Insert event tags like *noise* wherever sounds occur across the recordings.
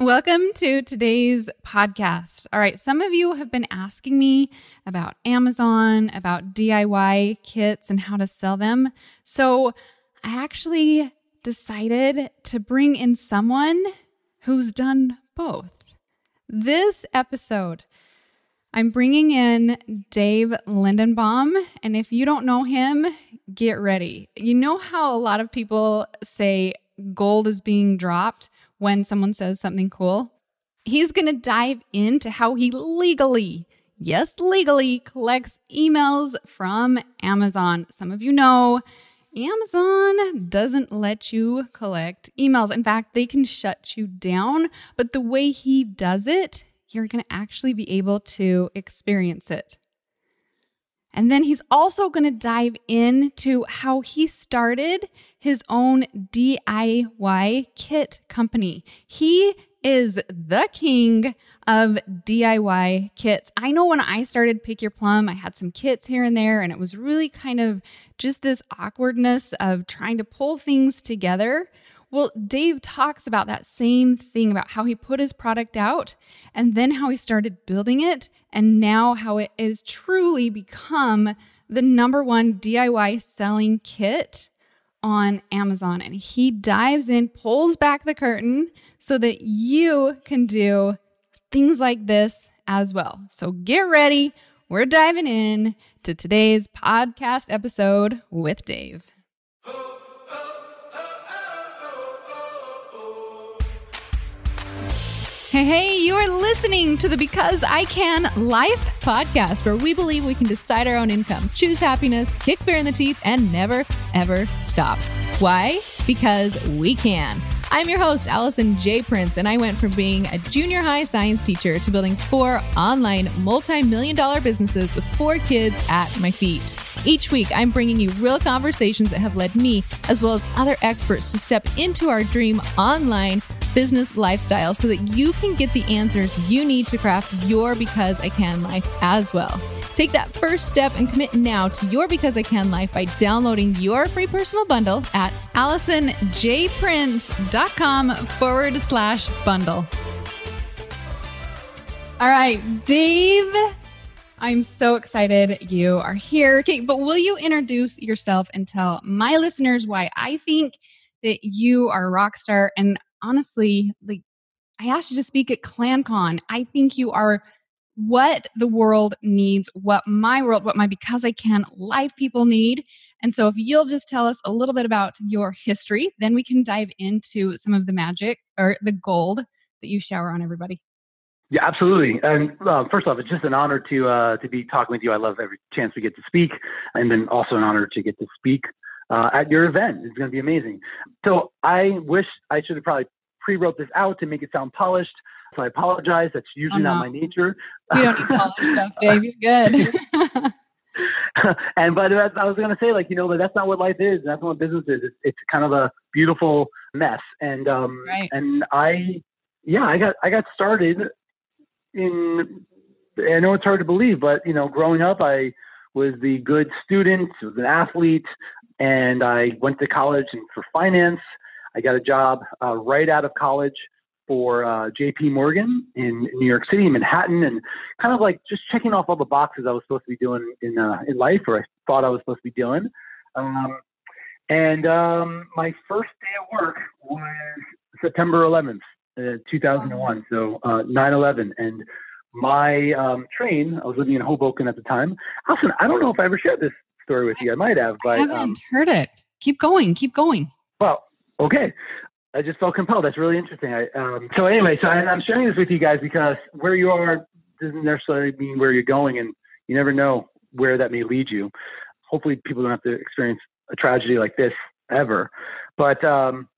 Welcome to today's podcast. All right, some of you have been asking me about Amazon, about DIY kits and how to sell them. So I actually decided to bring in someone who's done both. This episode, I'm bringing in Dave Lindenbaum. And if you don't know him, get ready. You know how a lot of people say gold is being dropped? When someone says something cool. He's going to dive into how he legally, yes, legally collects emails from Amazon. Some of you know Amazon doesn't let you collect emails. In fact, they can shut you down, but the way he does it, you're going to actually be able to experience it. And then he's also going to dive into how he started his own DIY kit company. He is the king of DIY kits. I know when I started Pick Your Plum, I had some kits here and there, and it was really kind of just this awkwardness of trying to pull things together. Well, Dave talks about that same thing about how he put his product out and then how he started building it, and now how it has truly become the number one DIY selling kit on Amazon. And he dives in, pulls back the curtain so that you can do things like this as well. So get ready. We're diving in to today's podcast episode with Dave. Hey, hey, you are listening to the Because I Can Life podcast, where we believe we can decide our own income, choose happiness, kick fear in the teeth, and never, ever stop. Why? Because we can. I'm your host, Alison J. Prince, and I went from being a junior high science teacher to building four online multi million dollar businesses with four kids at my feet. Each week, I'm bringing you real conversations that have led me, as well as other experts, to step into our dream online business lifestyle so that you can get the answers you need to craft your Because I Can life as well. Take that first step and commit now to your Because I Can life by downloading your free personal bundle at AlisonJPrince.com forward slash bundle. All right, Dave. I'm so excited you are here. Okay, but will you introduce yourself and tell my listeners why I think that you are a rock star and honestly, like I asked you to speak at ClanCon. I think you are what the world needs, what my world, what my Because I Can life people need. And so, if you'll just tell us a little bit about your history, then we can dive into some of the magic or the gold that you shower on everybody. Yeah, absolutely. And uh, first off, it's just an honor to uh, to be talking with you. I love every chance we get to speak, and then also an honor to get to speak uh, at your event. It's going to be amazing. So I wish I should have probably pre-wrote this out to make it sound polished. So I apologize. That's usually oh, no. not my nature. You don't need polished stuff, Dave. You're good. *laughs* and but I was going to say, like you know, but that's not what life is. That's not what business is. It's, it's kind of a beautiful mess. And um, right. and I, yeah, I got I got started in. I know it's hard to believe, but you know, growing up, I was the good student, was an athlete, and I went to college and for finance. I got a job uh, right out of college for uh, JP Morgan in New York City, Manhattan, and kind of like just checking off all the boxes I was supposed to be doing in uh, in life, or I thought I was supposed to be doing. Um, and um, my first day of work was September 11th, uh, 2001, so uh, 9/11, and my um, train. I was living in Hoboken at the time. Alison, I don't know if I ever shared this story with you. I might have, but I haven't um, heard it. Keep going. Keep going. Well, okay. I just felt compelled. That's really interesting. I, um, so anyway, so I, I'm sharing this with you guys because where you are doesn't necessarily mean where you're going, and you never know where that may lead you. Hopefully, people don't have to experience a tragedy like this ever. But um,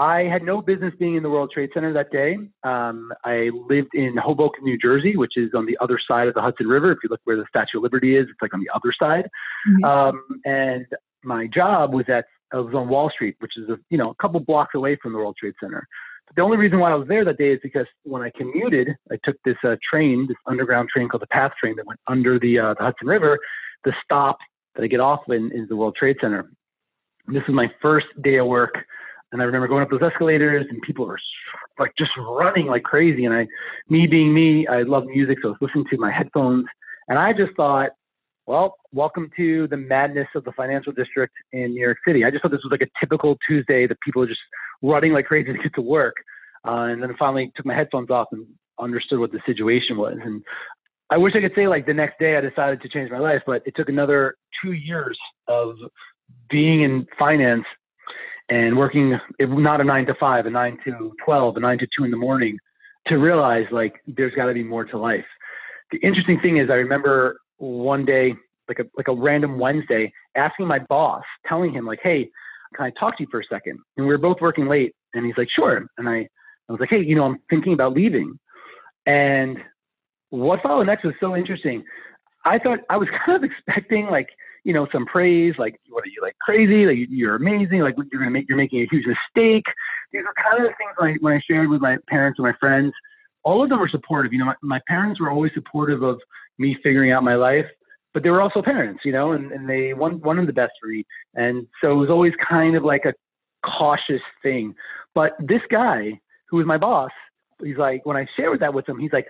I had no business being in the World Trade Center that day. Um, I lived in Hoboken, New Jersey, which is on the other side of the Hudson River. If you look where the Statue of Liberty is, it's like on the other side. Mm-hmm. Um, and my job was at I was on Wall Street, which is a you know a couple blocks away from the World Trade Center. But the only reason why I was there that day is because when I commuted, I took this uh, train, this underground train called the PATH train that went under the, uh, the Hudson River. The stop that I get off in is the World Trade Center. And this is my first day of work And I remember going up those escalators and people were like just running like crazy. And I, me being me, I love music. So I was listening to my headphones and I just thought, well, welcome to the madness of the financial district in New York City. I just thought this was like a typical Tuesday that people are just running like crazy *laughs* to get to work. Uh, and then finally took my headphones off and understood what the situation was. And I wish I could say like the next day I decided to change my life, but it took another two years of being in finance and working not a nine to five, a nine to 12, a nine to two in the morning to realize like there's got to be more to life. The interesting thing is I remember one day, like a, like a random Wednesday, asking my boss, telling him like, Hey, can I talk to you for a second? And we were both working late and he's like, sure. And I, I was like, Hey, you know, I'm thinking about leaving. And what followed next was so interesting. I thought I was *laughs* kind of expecting like you know some praise, like what are you like crazy? Like you're amazing. Like you're gonna make you're making a huge mistake. These are kind of the things like when I shared with my parents and my friends. All of them were supportive. You know, my, my parents were always supportive of me figuring out my life, but they were also parents. You know, and, and they one one of the best me. And so it was always kind of like a cautious thing. But this guy who was my boss, he's like when I shared that with him, he's like,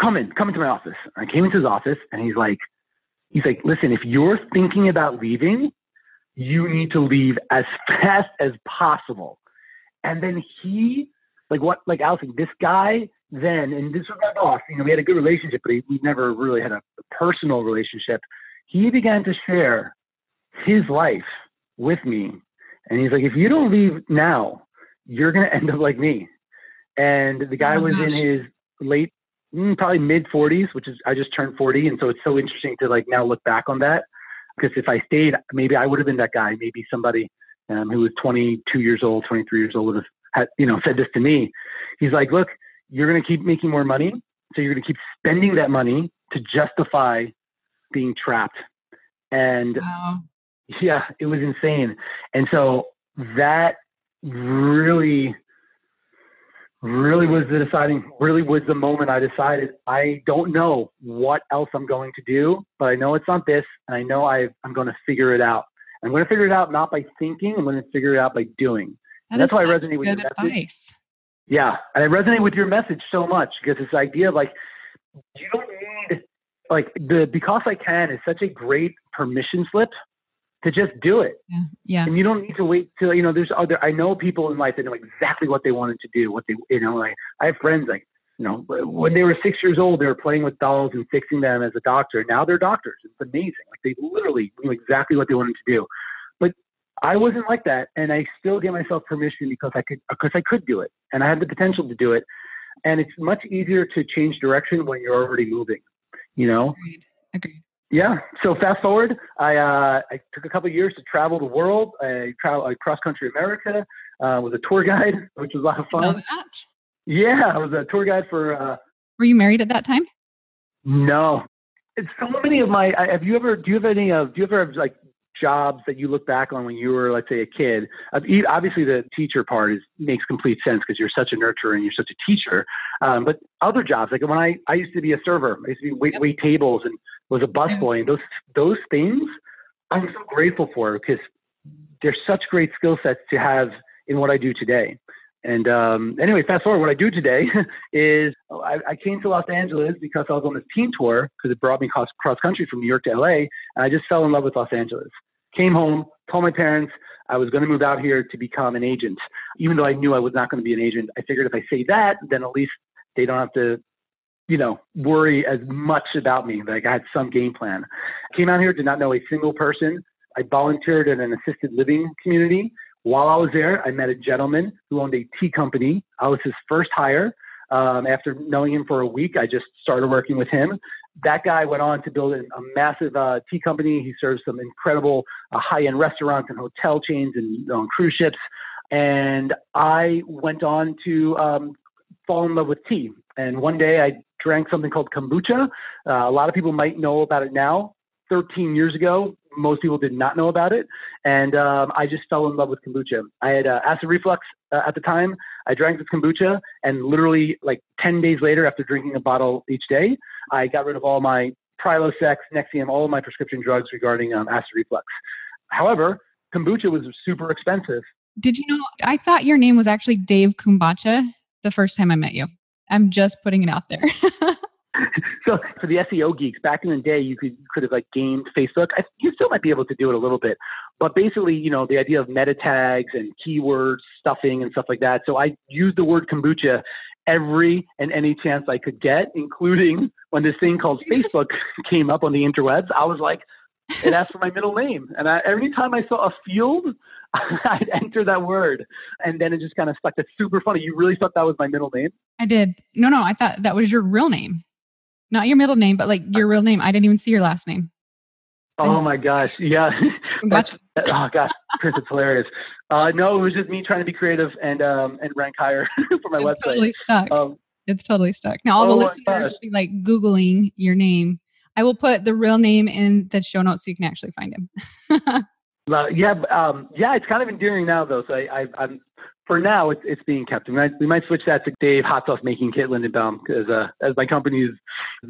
come in, come into my office. I came into his office and he's like, he's like, listen, if you're thinking about leaving, you need to leave as fast as possible. And then he, like what, like Alison, this guy then, and this was my boss, you know, we had a good relationship, but he, we never really had a, personal relationship. He began to share his life with me. And he's like, if you don't leave now, you're going *laughs* to end up like me. And the guy oh was gosh. in his late probably mid 40s, which is I just turned 40, and so it's so interesting to like now look back on that because if I stayed, maybe I would have been that guy. Maybe somebody um, who was 22 years old, 23 years old would have had, you know said this to me. He's like, look, you're going to keep making more money, so you're going to keep spending that money to justify being trapped. And wow. yeah, it was insane. And so that really really was the deciding really was the moment i decided i don't know what else i'm going to do but i know it's not this and i know i i'm going to figure it out. I'm going to figure it out not by thinking i'm going to figure it out by doing. That that's why i resonate with your advice. message yeah and i resonate with your message so much because this idea of like you don't need like the because i can is such a great permission slip to just do it. Yeah. yeah. And you don't need to wait till, you know, there's other, I know people in life that know exactly what they wanted to do, what they, you know, like I have friends like, you know, when they were six years old, they were playing with dolls and fixing them as a doctor. Now they're doctors. It's amazing. Like they literally knew exactly what they wanted to do. But I wasn't like that. And I still gave myself permission because I could, because I could do it and I had the potential to do it. And it's much easier to change direction when you're already moving, you know? Agreed. Agreed. Yeah. So fast forward, I uh, I took a couple years to travel the world. I traveled cross country America. Uh, was a tour guide, *laughs* which was a lot of fun. Yeah, I was a tour guide for. Uh, Were you married at that time? No. It's so many of my. Have you ever? Do you have any of? Do you ever have like jobs that you look back on when you were, let's say, a kid? Obviously, the teacher part is makes complete sense because you're such a nurturer and you're such a teacher. Um, but other jobs, like when I I used to be a server, I used to be wait yep. wait tables and was a busboy, and those those things I'm so grateful for because there's such great skill sets to have in what I do today. And um, anyway, fast forward, what I do today *laughs* is I, I, came to Los Angeles because I was on this team tour because it brought me cross, cross country from New York to LA, and I just fell in love with Los Angeles. Came home, told my parents I was going to move out here to become an agent, even though I knew I was not going to be an agent. I figured if I say that, then at least they don't have to you know, worry as much about me. Like I had some game plan. Came out here, did not know a single person. I volunteered in an assisted living community. While I was there, I met a gentleman who owned a tea company. I was his first hire. Um, after knowing him for a week, I just started working with him. That guy went on to build a, a massive uh, tea company. He serves some incredible uh, high-end restaurants and hotel chains and on cruise ships. And I went on to um, fall in love with tea. And one day I drank something called kombucha. Uh, a lot of people might know about it now. 13 years ago, most people did not know about it. And um, I just fell in love with kombucha. I had uh, acid reflux uh, at the time. I drank this kombucha, and literally, like 10 days later, after drinking a bottle each day, I got rid of all my Prilosec, Nexium, all of my prescription drugs regarding um, acid reflux. However, kombucha was super expensive Did you know? I thought your name was actually Dave Kombucha the first time I met you. I'm just putting it out there. *laughs* so for the SEO geeks, back in the day, you could could have like gamed Facebook. I, you still might be able to do it a little bit, but basically, you know, the idea of meta tags and keywords stuffing and stuff like that. So I used the word kombucha every and any chance I could get, including when this thing called *laughs* Facebook came up on the interwebs. I was like, it asked for my middle name, and I, every time I saw a field, *laughs* I'd enter that word, and then it just kind of stuck. That's super funny. You really thought that was my middle name? I did. No, no, I thought that was your real name, not your middle name, but like your real name. I didn't even see your last name. Oh my gosh, yeah. *laughs* oh gosh, Chris, it's hilarious. Uh, no, it was just me trying to be creative and um, and rank higher *laughs* for my it's website. Totally stuck. Um, it's totally stuck. Now all oh the listeners be like googling your name. I will put the real name in the show notes so you can actually find him. Yeah, um, yeah, it's kind of endearing now though. So I, I, am for now it's it's being kept. We might we might switch that to Dave Hot Sauce Making Kit Lindenbaum as uh, as my companies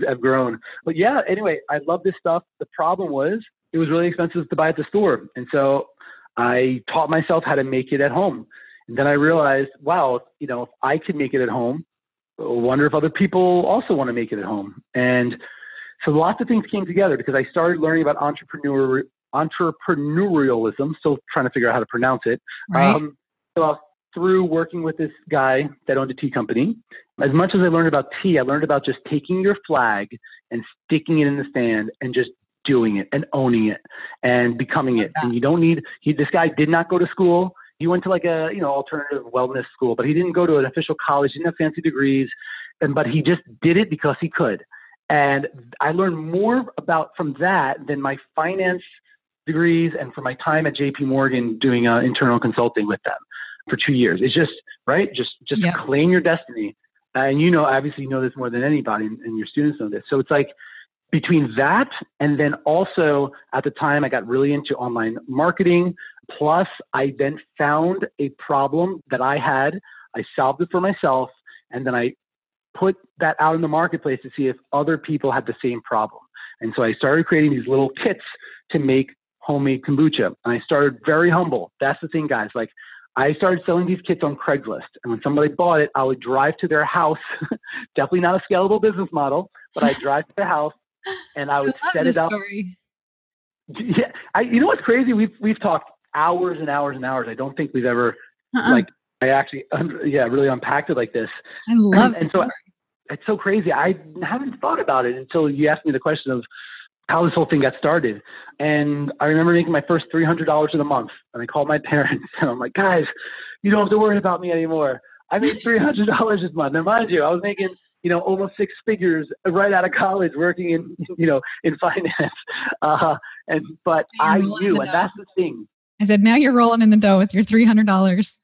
have grown. But yeah, anyway, I love this stuff. The problem was it was really expensive to buy at the store, and so I taught myself how to make it at home. And then I realized, wow, you know, if I can make it at home, I wonder if other people also want to make it at home. And so lots of things came together because I started learning about entrepreneur entrepreneurialism. Still trying to figure out how to pronounce it. Right. Um, so through working with this guy that owned a tea company, as much as I learned about tea, I learned about just taking your flag and sticking it in the sand and just doing it and owning it and becoming it. And you don't need, he, this guy did not go to school. He went to like a, you know, alternative wellness school, but he didn't go to an official college, he didn't have fancy degrees. And, but he just did it because he could. And I learned more about from that than my finance degrees and for my time at JP Morgan doing uh, internal consulting with them for two years. It's just right. Just just yeah. claim your destiny. And you know, obviously, you know this more than anybody, and, and your students know this. So it's like between that and then also at the time I got really into online marketing. Plus, I then found a problem that I had. I solved it for myself, and then I put that out in the marketplace to see if other people had the same problem. And so I started creating these little kits to make homemade kombucha. And I started very humble. That's the thing, guys. Like I started selling these kits on Craigslist. And when somebody bought it, I would drive to their house. *laughs* Definitely not a scalable business model, but I'd drive to their house and I would I set it up. Story. Yeah, I, you know what's crazy? We've we've talked hours and hours and hours. I don't think we've ever uh-uh. like I actually yeah really unpacked it like this. I love and, and so it's so crazy. I haven't thought about it until you asked me the question of how this whole thing got started. And I remember making my first $300 in a month. And I called my *laughs* parents and I'm like, guys, you don't have to worry about me anymore. I made $300 this month. Now, mind you, I was making, you know, almost six figures right out of college working in, *laughs* you know, in finance. *laughs* Uh, and, but I knew, and that's the thing. I said, now you're rolling in the dough with your $300.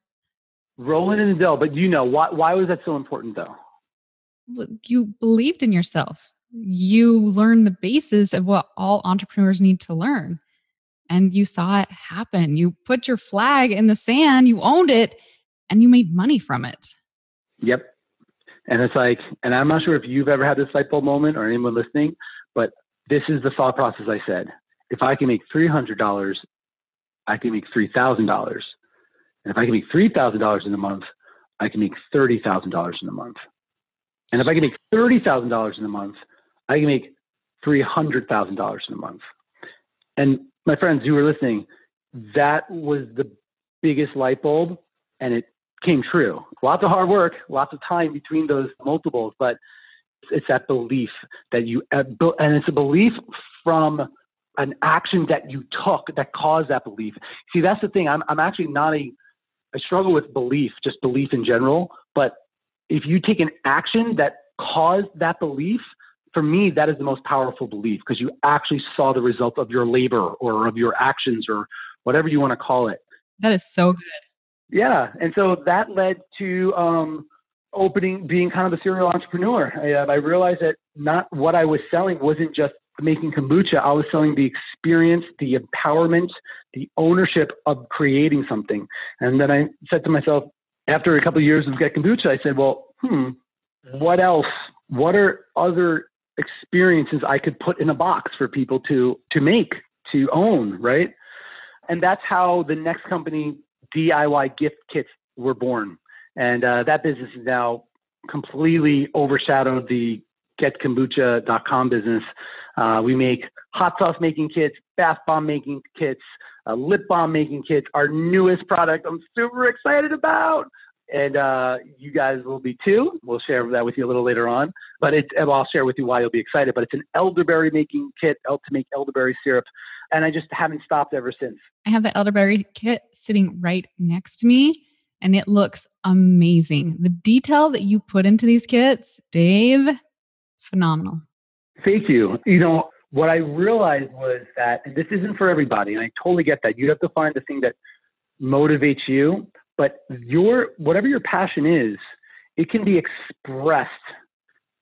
Rolling in the dough. But you know, why, why was that so important though? You believed in yourself you learn the basis of what all entrepreneurs need to learn. And you saw it happen. You put your flag in the sand, you owned it, and you made money from it. Yep. And it's like, and I'm not sure if you've ever had this light bulb moment or anyone listening, but this is the thought process I said. If I can make $300, I can make $3,000. And if I can make $3,000 in a month, I can make $30,000 in a month. And if I can make $30,000 in a month, I can make $300,000 in a month. And my friends who were listening, that was the biggest light bulb and it came true. Lots of hard work, lots of time between those multiples, but it's that belief that you, uh, and it's a belief from an action that you took that caused that belief. See, that's the thing. I'm, I'm actually not a, I struggle with belief, just belief in general. But if you take an action that caused that belief, for me, that is the most powerful belief because you actually saw the result of your labor or of your actions or whatever you want to call it. That is so good. Yeah. And so that led to um, opening, being kind of a serial entrepreneur. I, uh, I realized that not what I was selling wasn't just making kombucha, I was selling the experience, the empowerment, the ownership of creating something. And then I said to myself, after a couple of years of Get Kombucha, I said, well, hmm, what else? What are other experiences I could put in a box for people to to make, to own, right? And that's how the next company DIY gift kits were born. And uh, that business is now completely overshadowed the getkombucha.com business. Uh, we make hot sauce making kits, bath bomb making kits, uh, lip balm making kits. Our newest product I'm super excited about. And uh, you guys will be too. We'll share that with you a little later on. But it, I'll share with you why you'll be excited. But it's an elderberry making kit to make elderberry syrup. And I just haven't stopped ever since. I have the elderberry kit sitting right next to me and it looks amazing. The detail that you put into these kits, Dave, phenomenal. Thank you. You know, what I realized was that, and this isn't for everybody, and I totally get that. You have to find the thing that motivates you, but your whatever your passion is, it can be expressed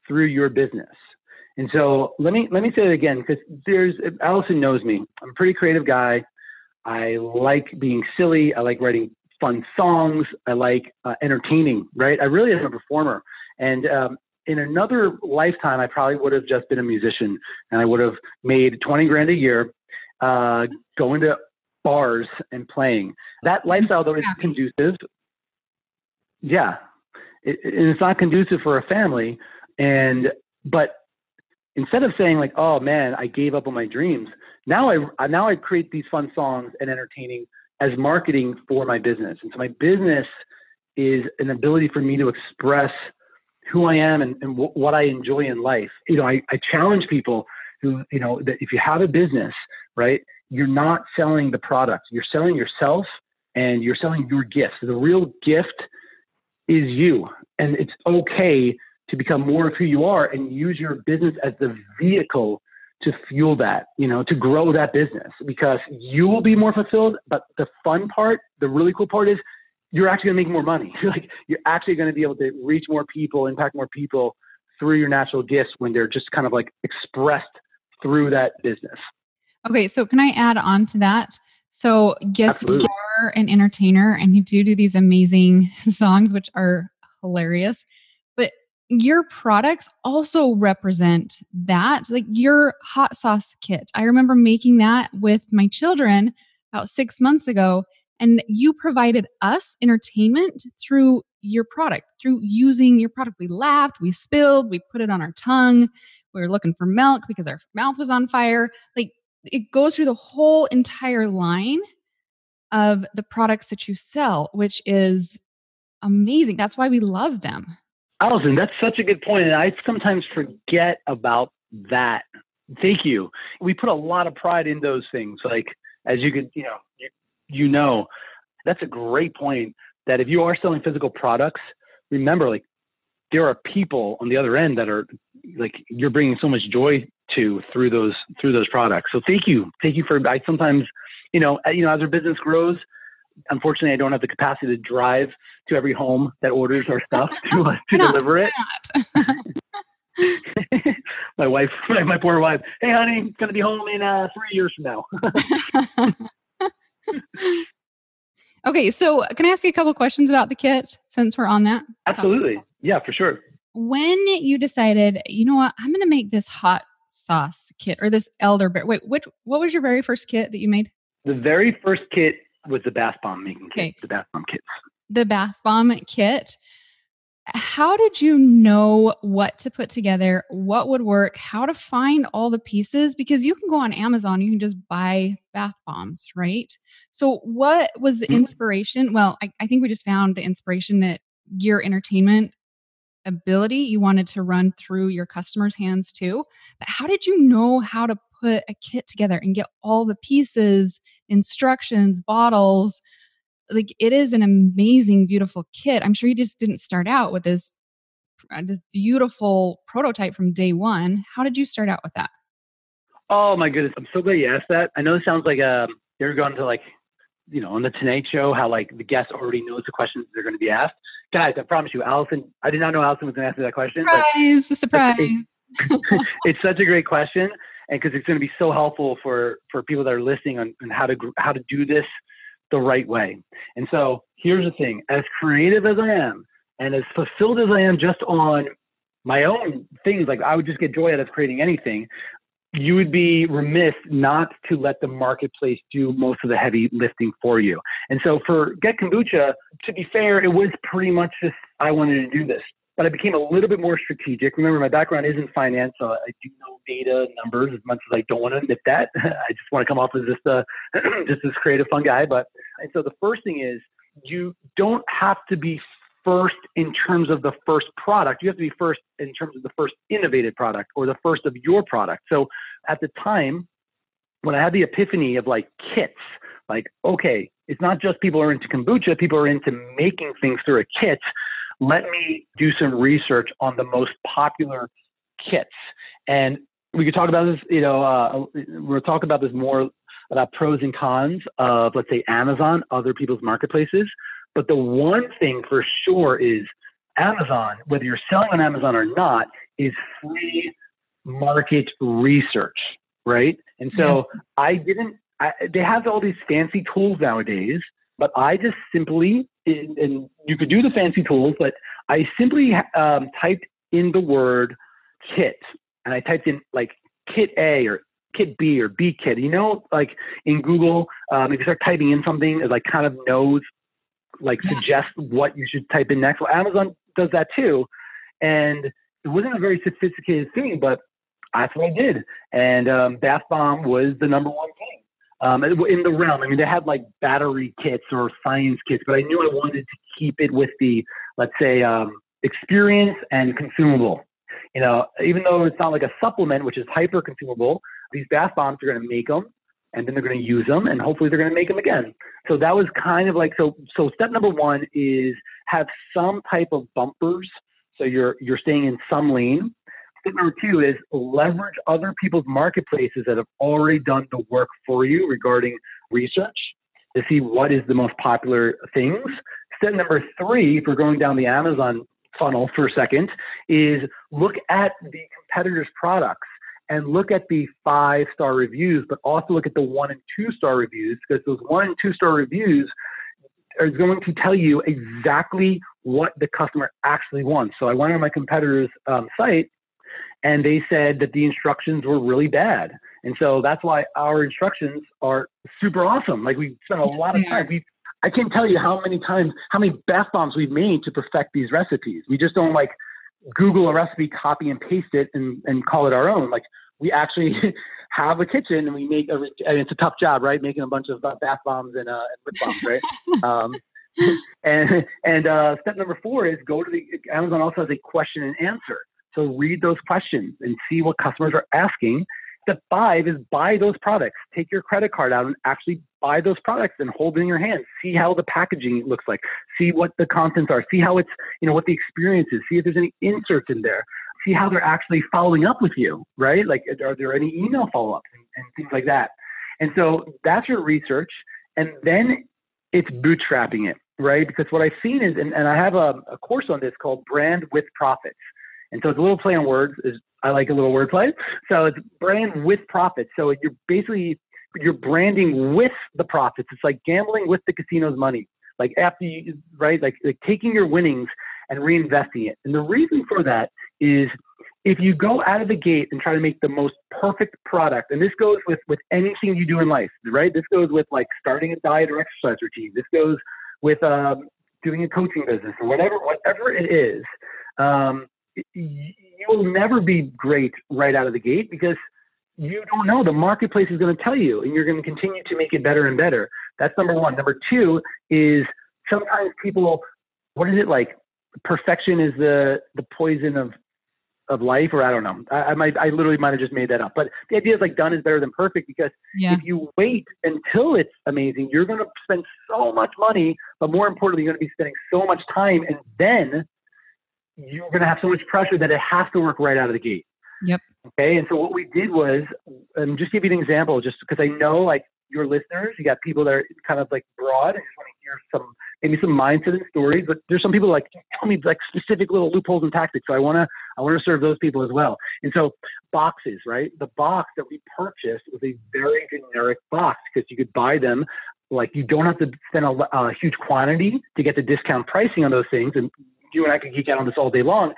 through your business. And so let me let me say it again because there's Alison knows me. I'm a pretty creative guy. I like being silly. I like writing fun songs. I like uh, entertaining. Right. I really am a performer. And um, in another lifetime, I probably would have just been a musician and I would have made 20 grand a year, uh, going to bars and playing. That lifestyle, though, is conducive. Yeah. It, it's not conducive for a family. And, but instead of saying like, oh man, I gave up on my dreams, now I, now I create these fun songs and entertaining as marketing for my business. And so my business is an ability for me to express who I am and, and w- what I enjoy in life. You know, I, I challenge people who, you know, that if you have a business, right, you're not selling the product, you're selling yourself and you're selling your gifts. The real gift is you. And it's okay to become more of who you are and use your business as the vehicle to fuel that, you know, to grow that business because you will be more fulfilled. But the fun part, the really cool part is you're actually to make more money. *laughs* like you're actually to be able to reach more people, impact more people through your natural gifts when they're just kind of like expressed through that business. Okay, so can I add on to that? So, yes, Absolutely. you are an entertainer and you do do these amazing *laughs* songs, which are hilarious. But your products also represent that, like your hot sauce kit. I remember making that with my children about six months ago, and you provided us entertainment through your product, through using your product. We laughed, we spilled, we put it on our tongue. We were looking for milk because our mouth was on fire. Like it goes through the whole entire line of the products that you sell, which is amazing. That's why we love them. Alison, that's such a good point. And I sometimes forget about that. Thank you. We put a lot of pride in those things. Like, as you could, you know, you know. That's a great point. That if you are selling physical products, remember like there are people on the other end that are like you're bringing so much joy to through those through those products. So thank you, thank you for. I sometimes, you know, you know, as our business grows, unfortunately, I don't have the capacity to drive to every home that orders our stuff to uh, to deliver it. *laughs* *laughs* my wife, my, my poor wife. Hey, honey, it's gonna be home in uh, three years from now. *laughs* okay, so can I ask you a couple questions about the kit since we're on that? Absolutely. Topic? Yeah, for sure. When you decided, you know what, I'm going to make this hot sauce kit or this elderberry. Wait, which what was your very first kit that you made? The very first kit was the bath bomb making kit. Okay. The bath bomb kits. The bath bomb kit. How did you know what to put together, what would work, how to find all the pieces? Because you can go on Amazon, you can just buy bath bombs, right? So, what was the mm-hmm. inspiration? Well, I, I think we just found the inspiration that your entertainment ability you wanted to run through your customers' hands too. But how did you know how to put a kit together and get all the pieces, instructions, bottles? Like it is an amazing, beautiful kit. I'm sure you just didn't start out with this, uh, this beautiful prototype from day one. How did you start out with that? Oh my goodness, I'm so glad you asked that. I know it sounds like um, you're going to like you know, on the Tonight Show, how like the guest already knows the questions they're going to be asked. Guys, I promise you, Alison, I did not know Alison was going to ask me that question. Surprise! surprise! It's, *laughs* it's, such a great question, and because it's going to be so helpful for for people that are listening on, on how to how to do this the right way. And so here's the thing: as creative as I am, and as fulfilled as I am just on my own things, like I would just get joy out of creating anything. You would be remiss not to let the marketplace do most of the heavy lifting for you. And so for Get Kombucha, to be fair, it was pretty much just I wanted to do this. But I became a little bit more strategic. Remember, my background is in finance, so I do know data numbers as much as I don't want to admit that. *laughs* I just want to come off as just a *clears throat* just this creative, fun guy. But and so the first thing is you don't have to be first in terms of the first product. You have to be first in terms of the first innovative product or the first of your product. So at the time, when I had the epiphany of like kits, like, okay, it's not just people are into kombucha, people are into making things through a kit. Let me do some research on the most popular kits. And we could talk about this, you know, uh, we'll talk about this more about pros and cons of, let's say, Amazon, other people's marketplaces. But the one thing for sure is Amazon, whether you're selling on Amazon or not, is free market research, right? And so yes. I didn't, I, they have all these fancy tools nowadays, but I just simply, and you could do the fancy tools, but I simply um, typed in the word kit and I typed in like kit A or kit B or B kit. You know, like in Google, um, if you start typing in something, it like kind of knows like yeah. suggest what you should type in next. Well, Amazon does that too, and it wasn't a very sophisticated thing, but that's what I did. And um, bath bomb was the number one thing um, in the realm. I mean, they had like battery kits or science kits, but I knew I wanted to keep it with the, let's say, um, experience and consumable. You know, even though it's not like a supplement, which is hyper consumable, these bath bombs are going to make them and then they're going to use them and hopefully they're going to make them again. So that was kind of like so so step number 1 is have some type of bumpers so you're you're staying in some lane. Step number 2 is leverage other people's marketplaces that have already done the work for you regarding research to see what is the most popular things. Step number 3 if we're going down the Amazon funnel for a second is look at the competitors' products and look at the five star reviews, but also look at the one and two star reviews because those one and two star reviews are going to tell you exactly what the customer actually wants. So I went on my competitor's um, site and they said that the instructions were really bad. And so that's why our instructions are super awesome. Like we spent a yes, lot of time. We, I can't tell you how many times, how many bath bombs we've made to perfect these recipes. We just don't like Google a recipe, copy and paste it, and, and call it our own. Like we actually *laughs* have a kitchen and we make a, and it's a tough job, right? Making a bunch of uh, bath bombs and, uh, and lip balms, right? *laughs* um, *laughs* and and uh, step number four is go to the Amazon also has a question and answer. So read those questions and see what customers are asking. Step five is buy those products. Take your credit card out and actually buy those products and hold it in your hand. See how the packaging looks like. See what the contents are. See how it's, you know, what the experience is. See if there's any inserts in there. See how they're actually following up with you, right? Like, are there any email follow ups and, and things like that? And so that's your research. And then it's bootstrapping it, right? Because what I've seen is, and, and I have a, a course on this called Brand with Profits. And so it's a little play on words. Is I like a little wordplay. So it's brand with profits. So you're basically you're branding with the profits. It's like gambling with the casino's money. Like after you right, like, like taking your winnings and reinvesting it. And the reason for that is if you go out of the gate and try to make the most perfect product, and this goes with with anything you do in life, right? This goes with like starting a diet or exercise routine. This goes with um, doing a coaching business or whatever, whatever it is. Um, you will never be great right out of the gate because you don't know. The marketplace is going to tell you, and you're going to continue to make it better and better. That's number one. Number two is sometimes people, what is it like? Perfection is the the poison of of life, or I don't know. I, I might, I literally might have just made that up. But the idea is like done is better than perfect because yeah. if you wait until it's amazing, you're going to spend so much money, but more importantly, you're going to be spending so much time, and then you're going to have so much pressure that it has to work right out of the gate. Yep. Okay. And so what we did was, um, just give you an example, just because I know like your listeners, you got people that are kind of like broad. I just want to hear some, maybe some mindset and stories, but there's some people like, tell me like specific little loopholes and tactics. So I want to, I want to serve those people as well. And so boxes, right? The box that we purchased was a very generic box because you could buy them like you don't have to spend a, a, huge quantity to get the discount pricing on those things and you and I could geek out on this all day long.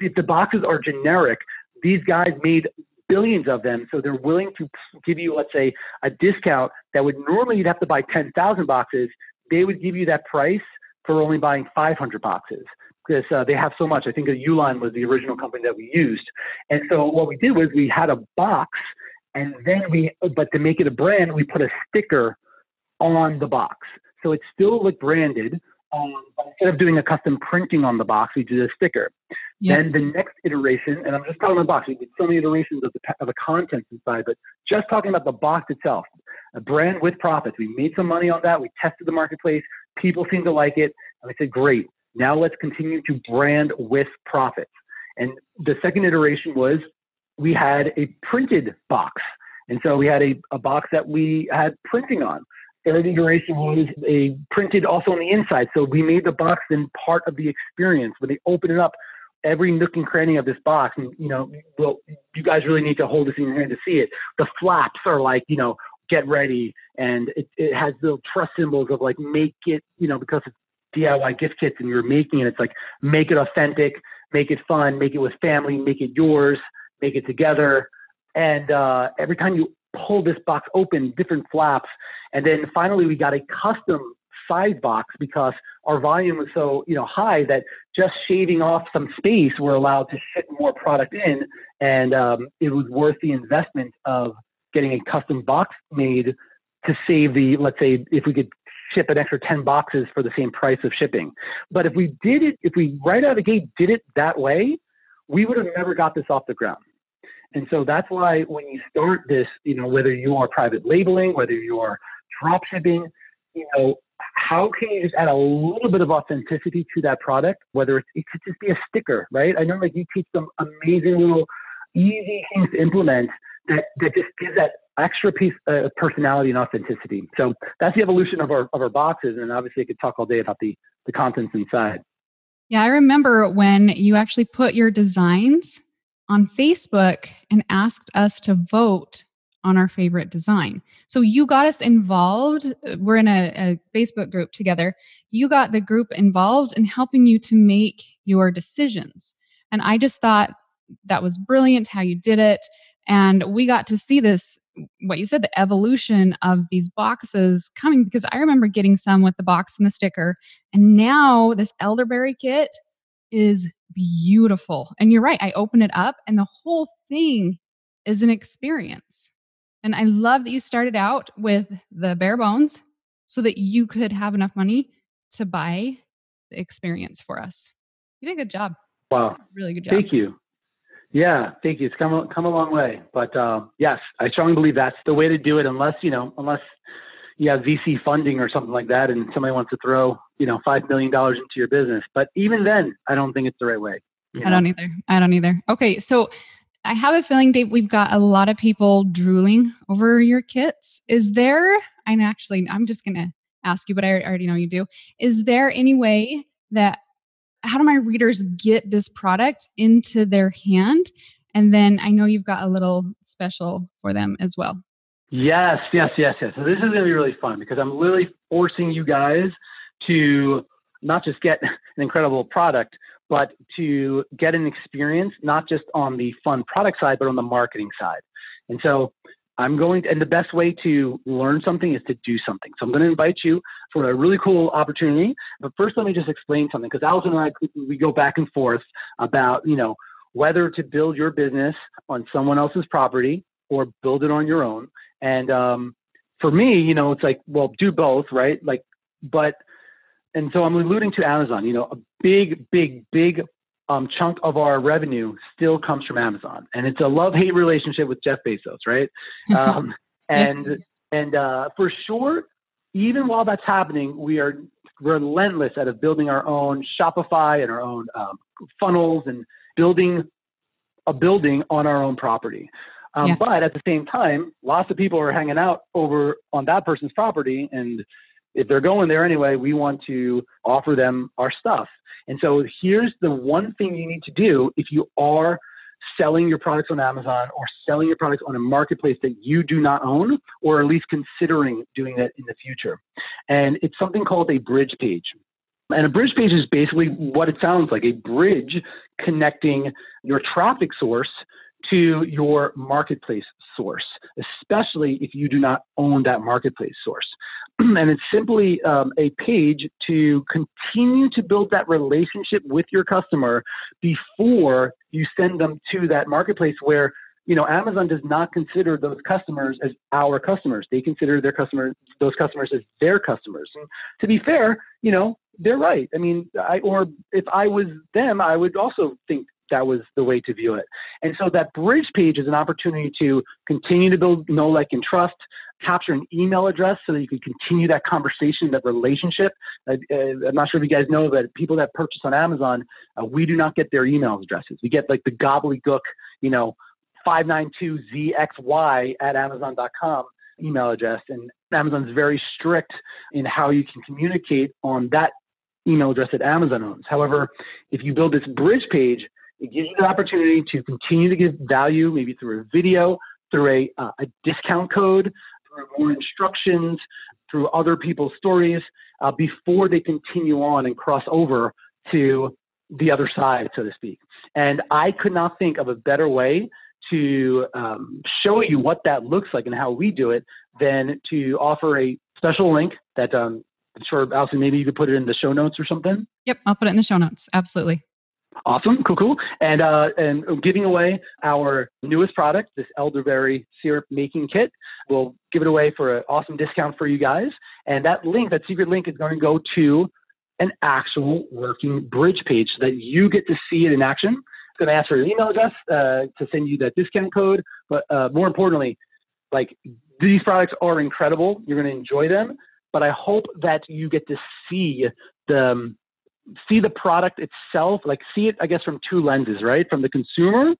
If the boxes are generic, these guys made billions of them. So they're willing to give you, let's say, a discount that would normally you'd have to buy 10,000 boxes. They would give you that price for only buying 500 boxes because uh, they have so much. I think Uline was the original company that we used. And so what we did was we had a box and then we, but to make it a brand, we put a sticker on the box. So it still looked branded. Um, but instead of doing a custom printing on the box, we did a sticker. Yep. Then the next iteration, and I'm just talking about the box. We did so many iterations of the of the contents inside, but just talking about the box itself, a brand with profits. We made some money on that. We tested the marketplace. People seemed to like it, and I said, "Great, now let's continue to brand with profits." And the second iteration was we had a printed box, and so we had a, a box that we had printing on. Iteration was a printed also on the inside. So we made the box then part of the experience. When they open it up, every nook and cranny of this box, and you know, well, you guys really need to hold this in your hand to see it. The flaps are like, you know, get ready, and it, it has little trust symbols of like make it, you know, because it's DIY gift kits and you're making it. It's like make it authentic, make it fun, make it with family, make it yours, make it together. And uh, every time you pull this box open, different flaps, and then finally we got a custom side box because our volume was so you know high that just shaving off some space we're allowed to fit more product in. And um, it was worth the investment of getting a custom box made to save the let's say if we could ship an extra 10 boxes for the same price of shipping. But if we did it if we right out of the gate did it that way we would have never got this off the ground and so that's why when you start this you know whether you are private labeling whether you are drop shipping you know how can you just add a little bit of authenticity to that product? Whether it's, it could just be a sticker, right? I know like you teach some amazing little easy things to implement that, that just gives that extra piece of personality and authenticity. So that's the evolution of our, of our boxes. And obviously I could talk all day about the, the contents inside. Yeah, I remember when you actually put your designs on Facebook and asked us to vote on our favorite design. So you got us involved. We're in a, a, Facebook group together. You got the group involved in helping you to make your decisions. And I just thought that was brilliant how you did it. And we got to see this, what you said, the evolution of these boxes coming because I remember getting some with the box and the sticker. And now this elderberry kit is beautiful. And you're right, I open it up and the whole thing is an experience. And I love that you started out with the bare bones so that you could have enough money to buy the experience for us. You did a good job. Wow. Really good job. Thank you. Yeah, thank you. It's come come a long way, but uh, yes, I strongly believe that's the way to do it. Unless you know, unless you have VC funding or something like that, and somebody wants to throw you know five million dollars into your business. But even then, I don't think it's the right way. I know? don't either. I don't either. Okay, so I have a feeling, Dave, we've got a lot of people drooling over your kits. Is there, and actually, I'm just going to ask you, but I already know you do. Is there any way that, how do my readers get this product into their hand? And then I know you've got a little special for them as well. Yes, yes, yes, yes. So this is going to be really fun because I'm literally forcing you guys to not just get an incredible product, but to get an experience, not just on the fun product side, but on the marketing side. And so I'm going to, and the best way to learn something is to do something. So I'm going to invite you for a really cool opportunity. But first, let me just explain something because Alison and I, we go back and forth about, you know, whether to build your business on someone else's property or build it on your own. And um, for me, you know, it's like, well, do both, right? Like, but and so I'm alluding to Amazon. You know, a big, big, big um, chunk of our revenue still comes from Amazon, and it's a love-hate relationship with Jeff Bezos, right? *laughs* Um, and yes, and uh, for sure, even while that's happening, we are relentless at of building our own Shopify and our own um, funnels and building a building on our own property. Um, yeah. But at the same time, lots of people are hanging out over on that person's property and if they're going there anyway, we want to offer them our stuff. And so here's the one thing you need to do if you are selling your products on Amazon or selling your products on a marketplace that you do not own, or at least considering doing that in the future. And it's something called a bridge page. And a bridge page is basically what it sounds like a bridge connecting your traffic source to your marketplace source, especially if you do not own that marketplace source. *clears throat* and it's simply um, a page to continue to build that relationship with your customer before you send them to that marketplace where you know amazon does not consider those customers as our customers. They consider their customers those customers as their customers. And to be fair you know they're right. I mean i or if i was them i would also think that was the way to view it. And so that bridge page is an opportunity to continue to build know, like, and trust, capture an email address so that you can continue that conversation, that relationship. Uh, uh, I'm not sure if you guys know, but people that purchase on Amazon, uh, we do not get their email addresses. We get like the gobbledygook, you know, 592ZXY at Amazon.com email address. And Amazon's very strict in how you can communicate on that email address that Amazon owns. However, if you build this bridge page, it gives you the opportunity to continue to give value, maybe through a video, through a, uh, a discount code, through more instructions, through other people's stories, uh, before they continue on and cross over to the other side, so to speak. And I could not think of a better way to um, show you what that looks like and how we do it than to offer a special link that um, I'm sure, Alison, maybe you could put it in the show notes or something. Yep, I'll put it in the show notes. Absolutely. Awesome, cool, cool. And uh, and giving away our newest product, this elderberry syrup making kit. We'll give it away for an awesome discount for you guys. And that link, that secret link, is going to go to an actual working bridge page so that you get to see it in action. It's going to ask for your email address uh, to send you that discount code. But uh, more importantly, like these products are incredible. You're going to enjoy them. But I hope that you get to see the see the product itself, like see it, I guess, from two lenses, right? From the consumer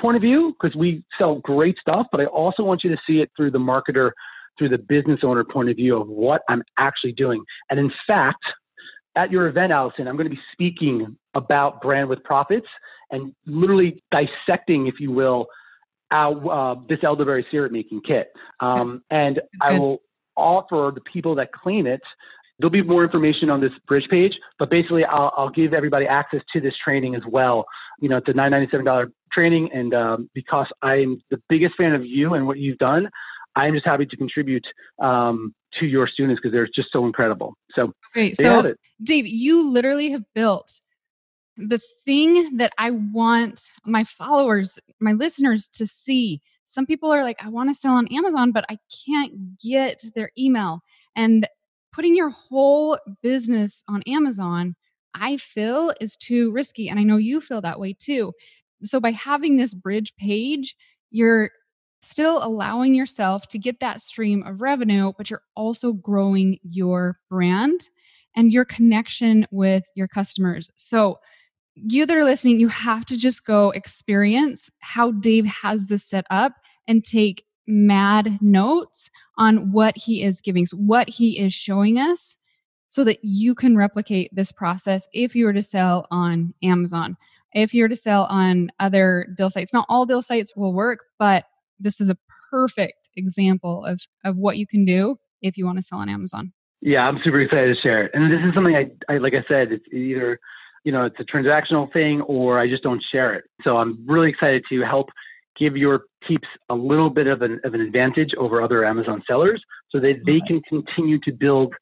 point of view, because we sell great stuff, but I also want you to see it through the marketer, through the business owner point of view of what I'm actually doing. And in fact, at your event, Alison, I'm going to be speaking about brand with profits and literally dissecting, if you will, our, uh, this elderberry syrup making kit. Um, and I will offer the people that claim it There'll be more information on this bridge page, but basically, I'll, I'll give everybody access to this training as well. You know, it's a $997 training, and um, because I'm the biggest fan of you and what you've done, I'm just happy to contribute um, to your students because they're just so incredible. So, great. So, Dave, you literally have built the thing that I want my followers, my listeners to see. Some people are like, I want to sell on Amazon, but I can't get their email. And putting your whole business on Amazon, I feel is too risky. And I know you feel that way too. So by having this bridge page, you're still allowing yourself to get that stream of revenue, but you're also growing your brand and your connection with your customers. So, you that are listening, you have to just go experience how Dave has this set up and take mad notes on what he is giving, so what he is showing us, so that you can replicate this process if you were to sell on Amazon. If you were to sell on other deal sites, not all deal sites will work, but this is a perfect example of, of what you can do if you want to sell on Amazon. Yeah, I'm super excited to share it. And this is something I, I like I said, it's either, you know, it's a transactional thing or I just don't share it. So I'm really excited to help give your peeps a little bit of an, of an advantage over other Amazon sellers so that they can continue to build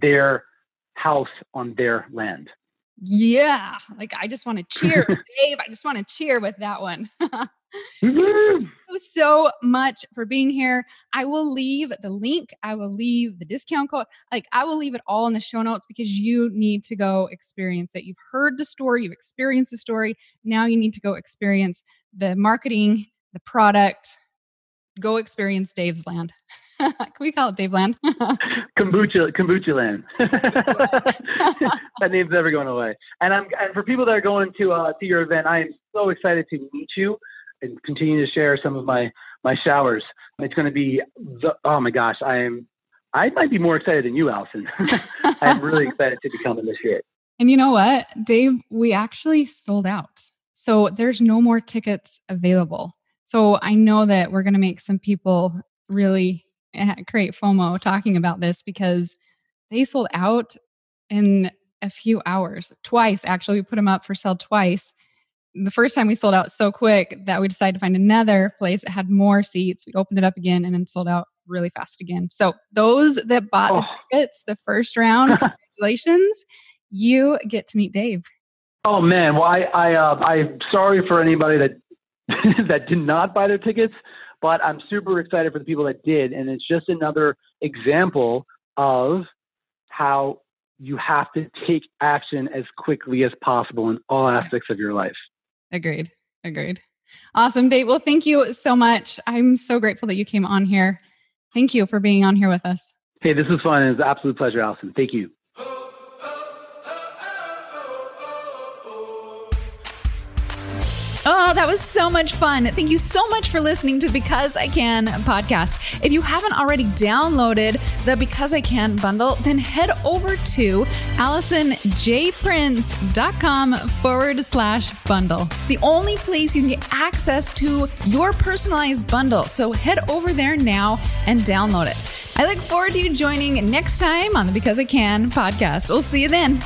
their house on their land. Yeah, like I just want to cheer, *laughs* Dave. I just want to cheer with that one. Thank *laughs* mm-hmm. You so much for being here. I will leave the link, I will leave the discount code. Like, I will leave it all in the show notes because you need to go experience it. You've heard the story, you've experienced the story. Now you need to go experience the marketing, the product. Go experience Dave's land. *laughs* Can we call it Dave Land? *laughs* kombucha, kombucha land. *laughs* that name's never going away. And I'm and for people that are going to uh, to your event, I am so excited to meet you and continue to share some of my my showers. It's going to be the, oh my gosh, I am I might be more excited than you, Alison. *laughs* I'm really *laughs* excited to be coming this year. And you know what, Dave, we actually sold out. So there's no more tickets available. So I know that we're going to make some people really eh, create FOMO talking about this because they sold out in a few hours. Twice, actually, we put them up for sale twice the first time we sold out so quick that we decided to find another place that had more seats. We opened it up again and then sold out really fast again. So those that bought oh. the tickets the first round, *laughs* congratulations, you get to meet Dave. Oh man, well I I uh, I'm sorry for anybody that *laughs* that did not buy their tickets, but I'm super excited for the people that did, and it's just another example of how you have to take action as quickly as possible in all aspects of your life. Agreed. Agreed. Awesome, Dave. Well, thank you so much. I'm so grateful that you came on here. Thank you for being on here with us. Hey, this is fun. It's an absolute pleasure, Alison. Thank you. Oh. Oh, that was so much fun. Thank you so much for listening to Because I Can podcast. If you haven't already downloaded the Because I Can bundle, then head over to AlisonJPrince.com forward slash bundle. The only place you can get access to your personalized bundle. So head over there now and download it. I look forward to you joining next time on the Because I Can podcast. We'll see you then.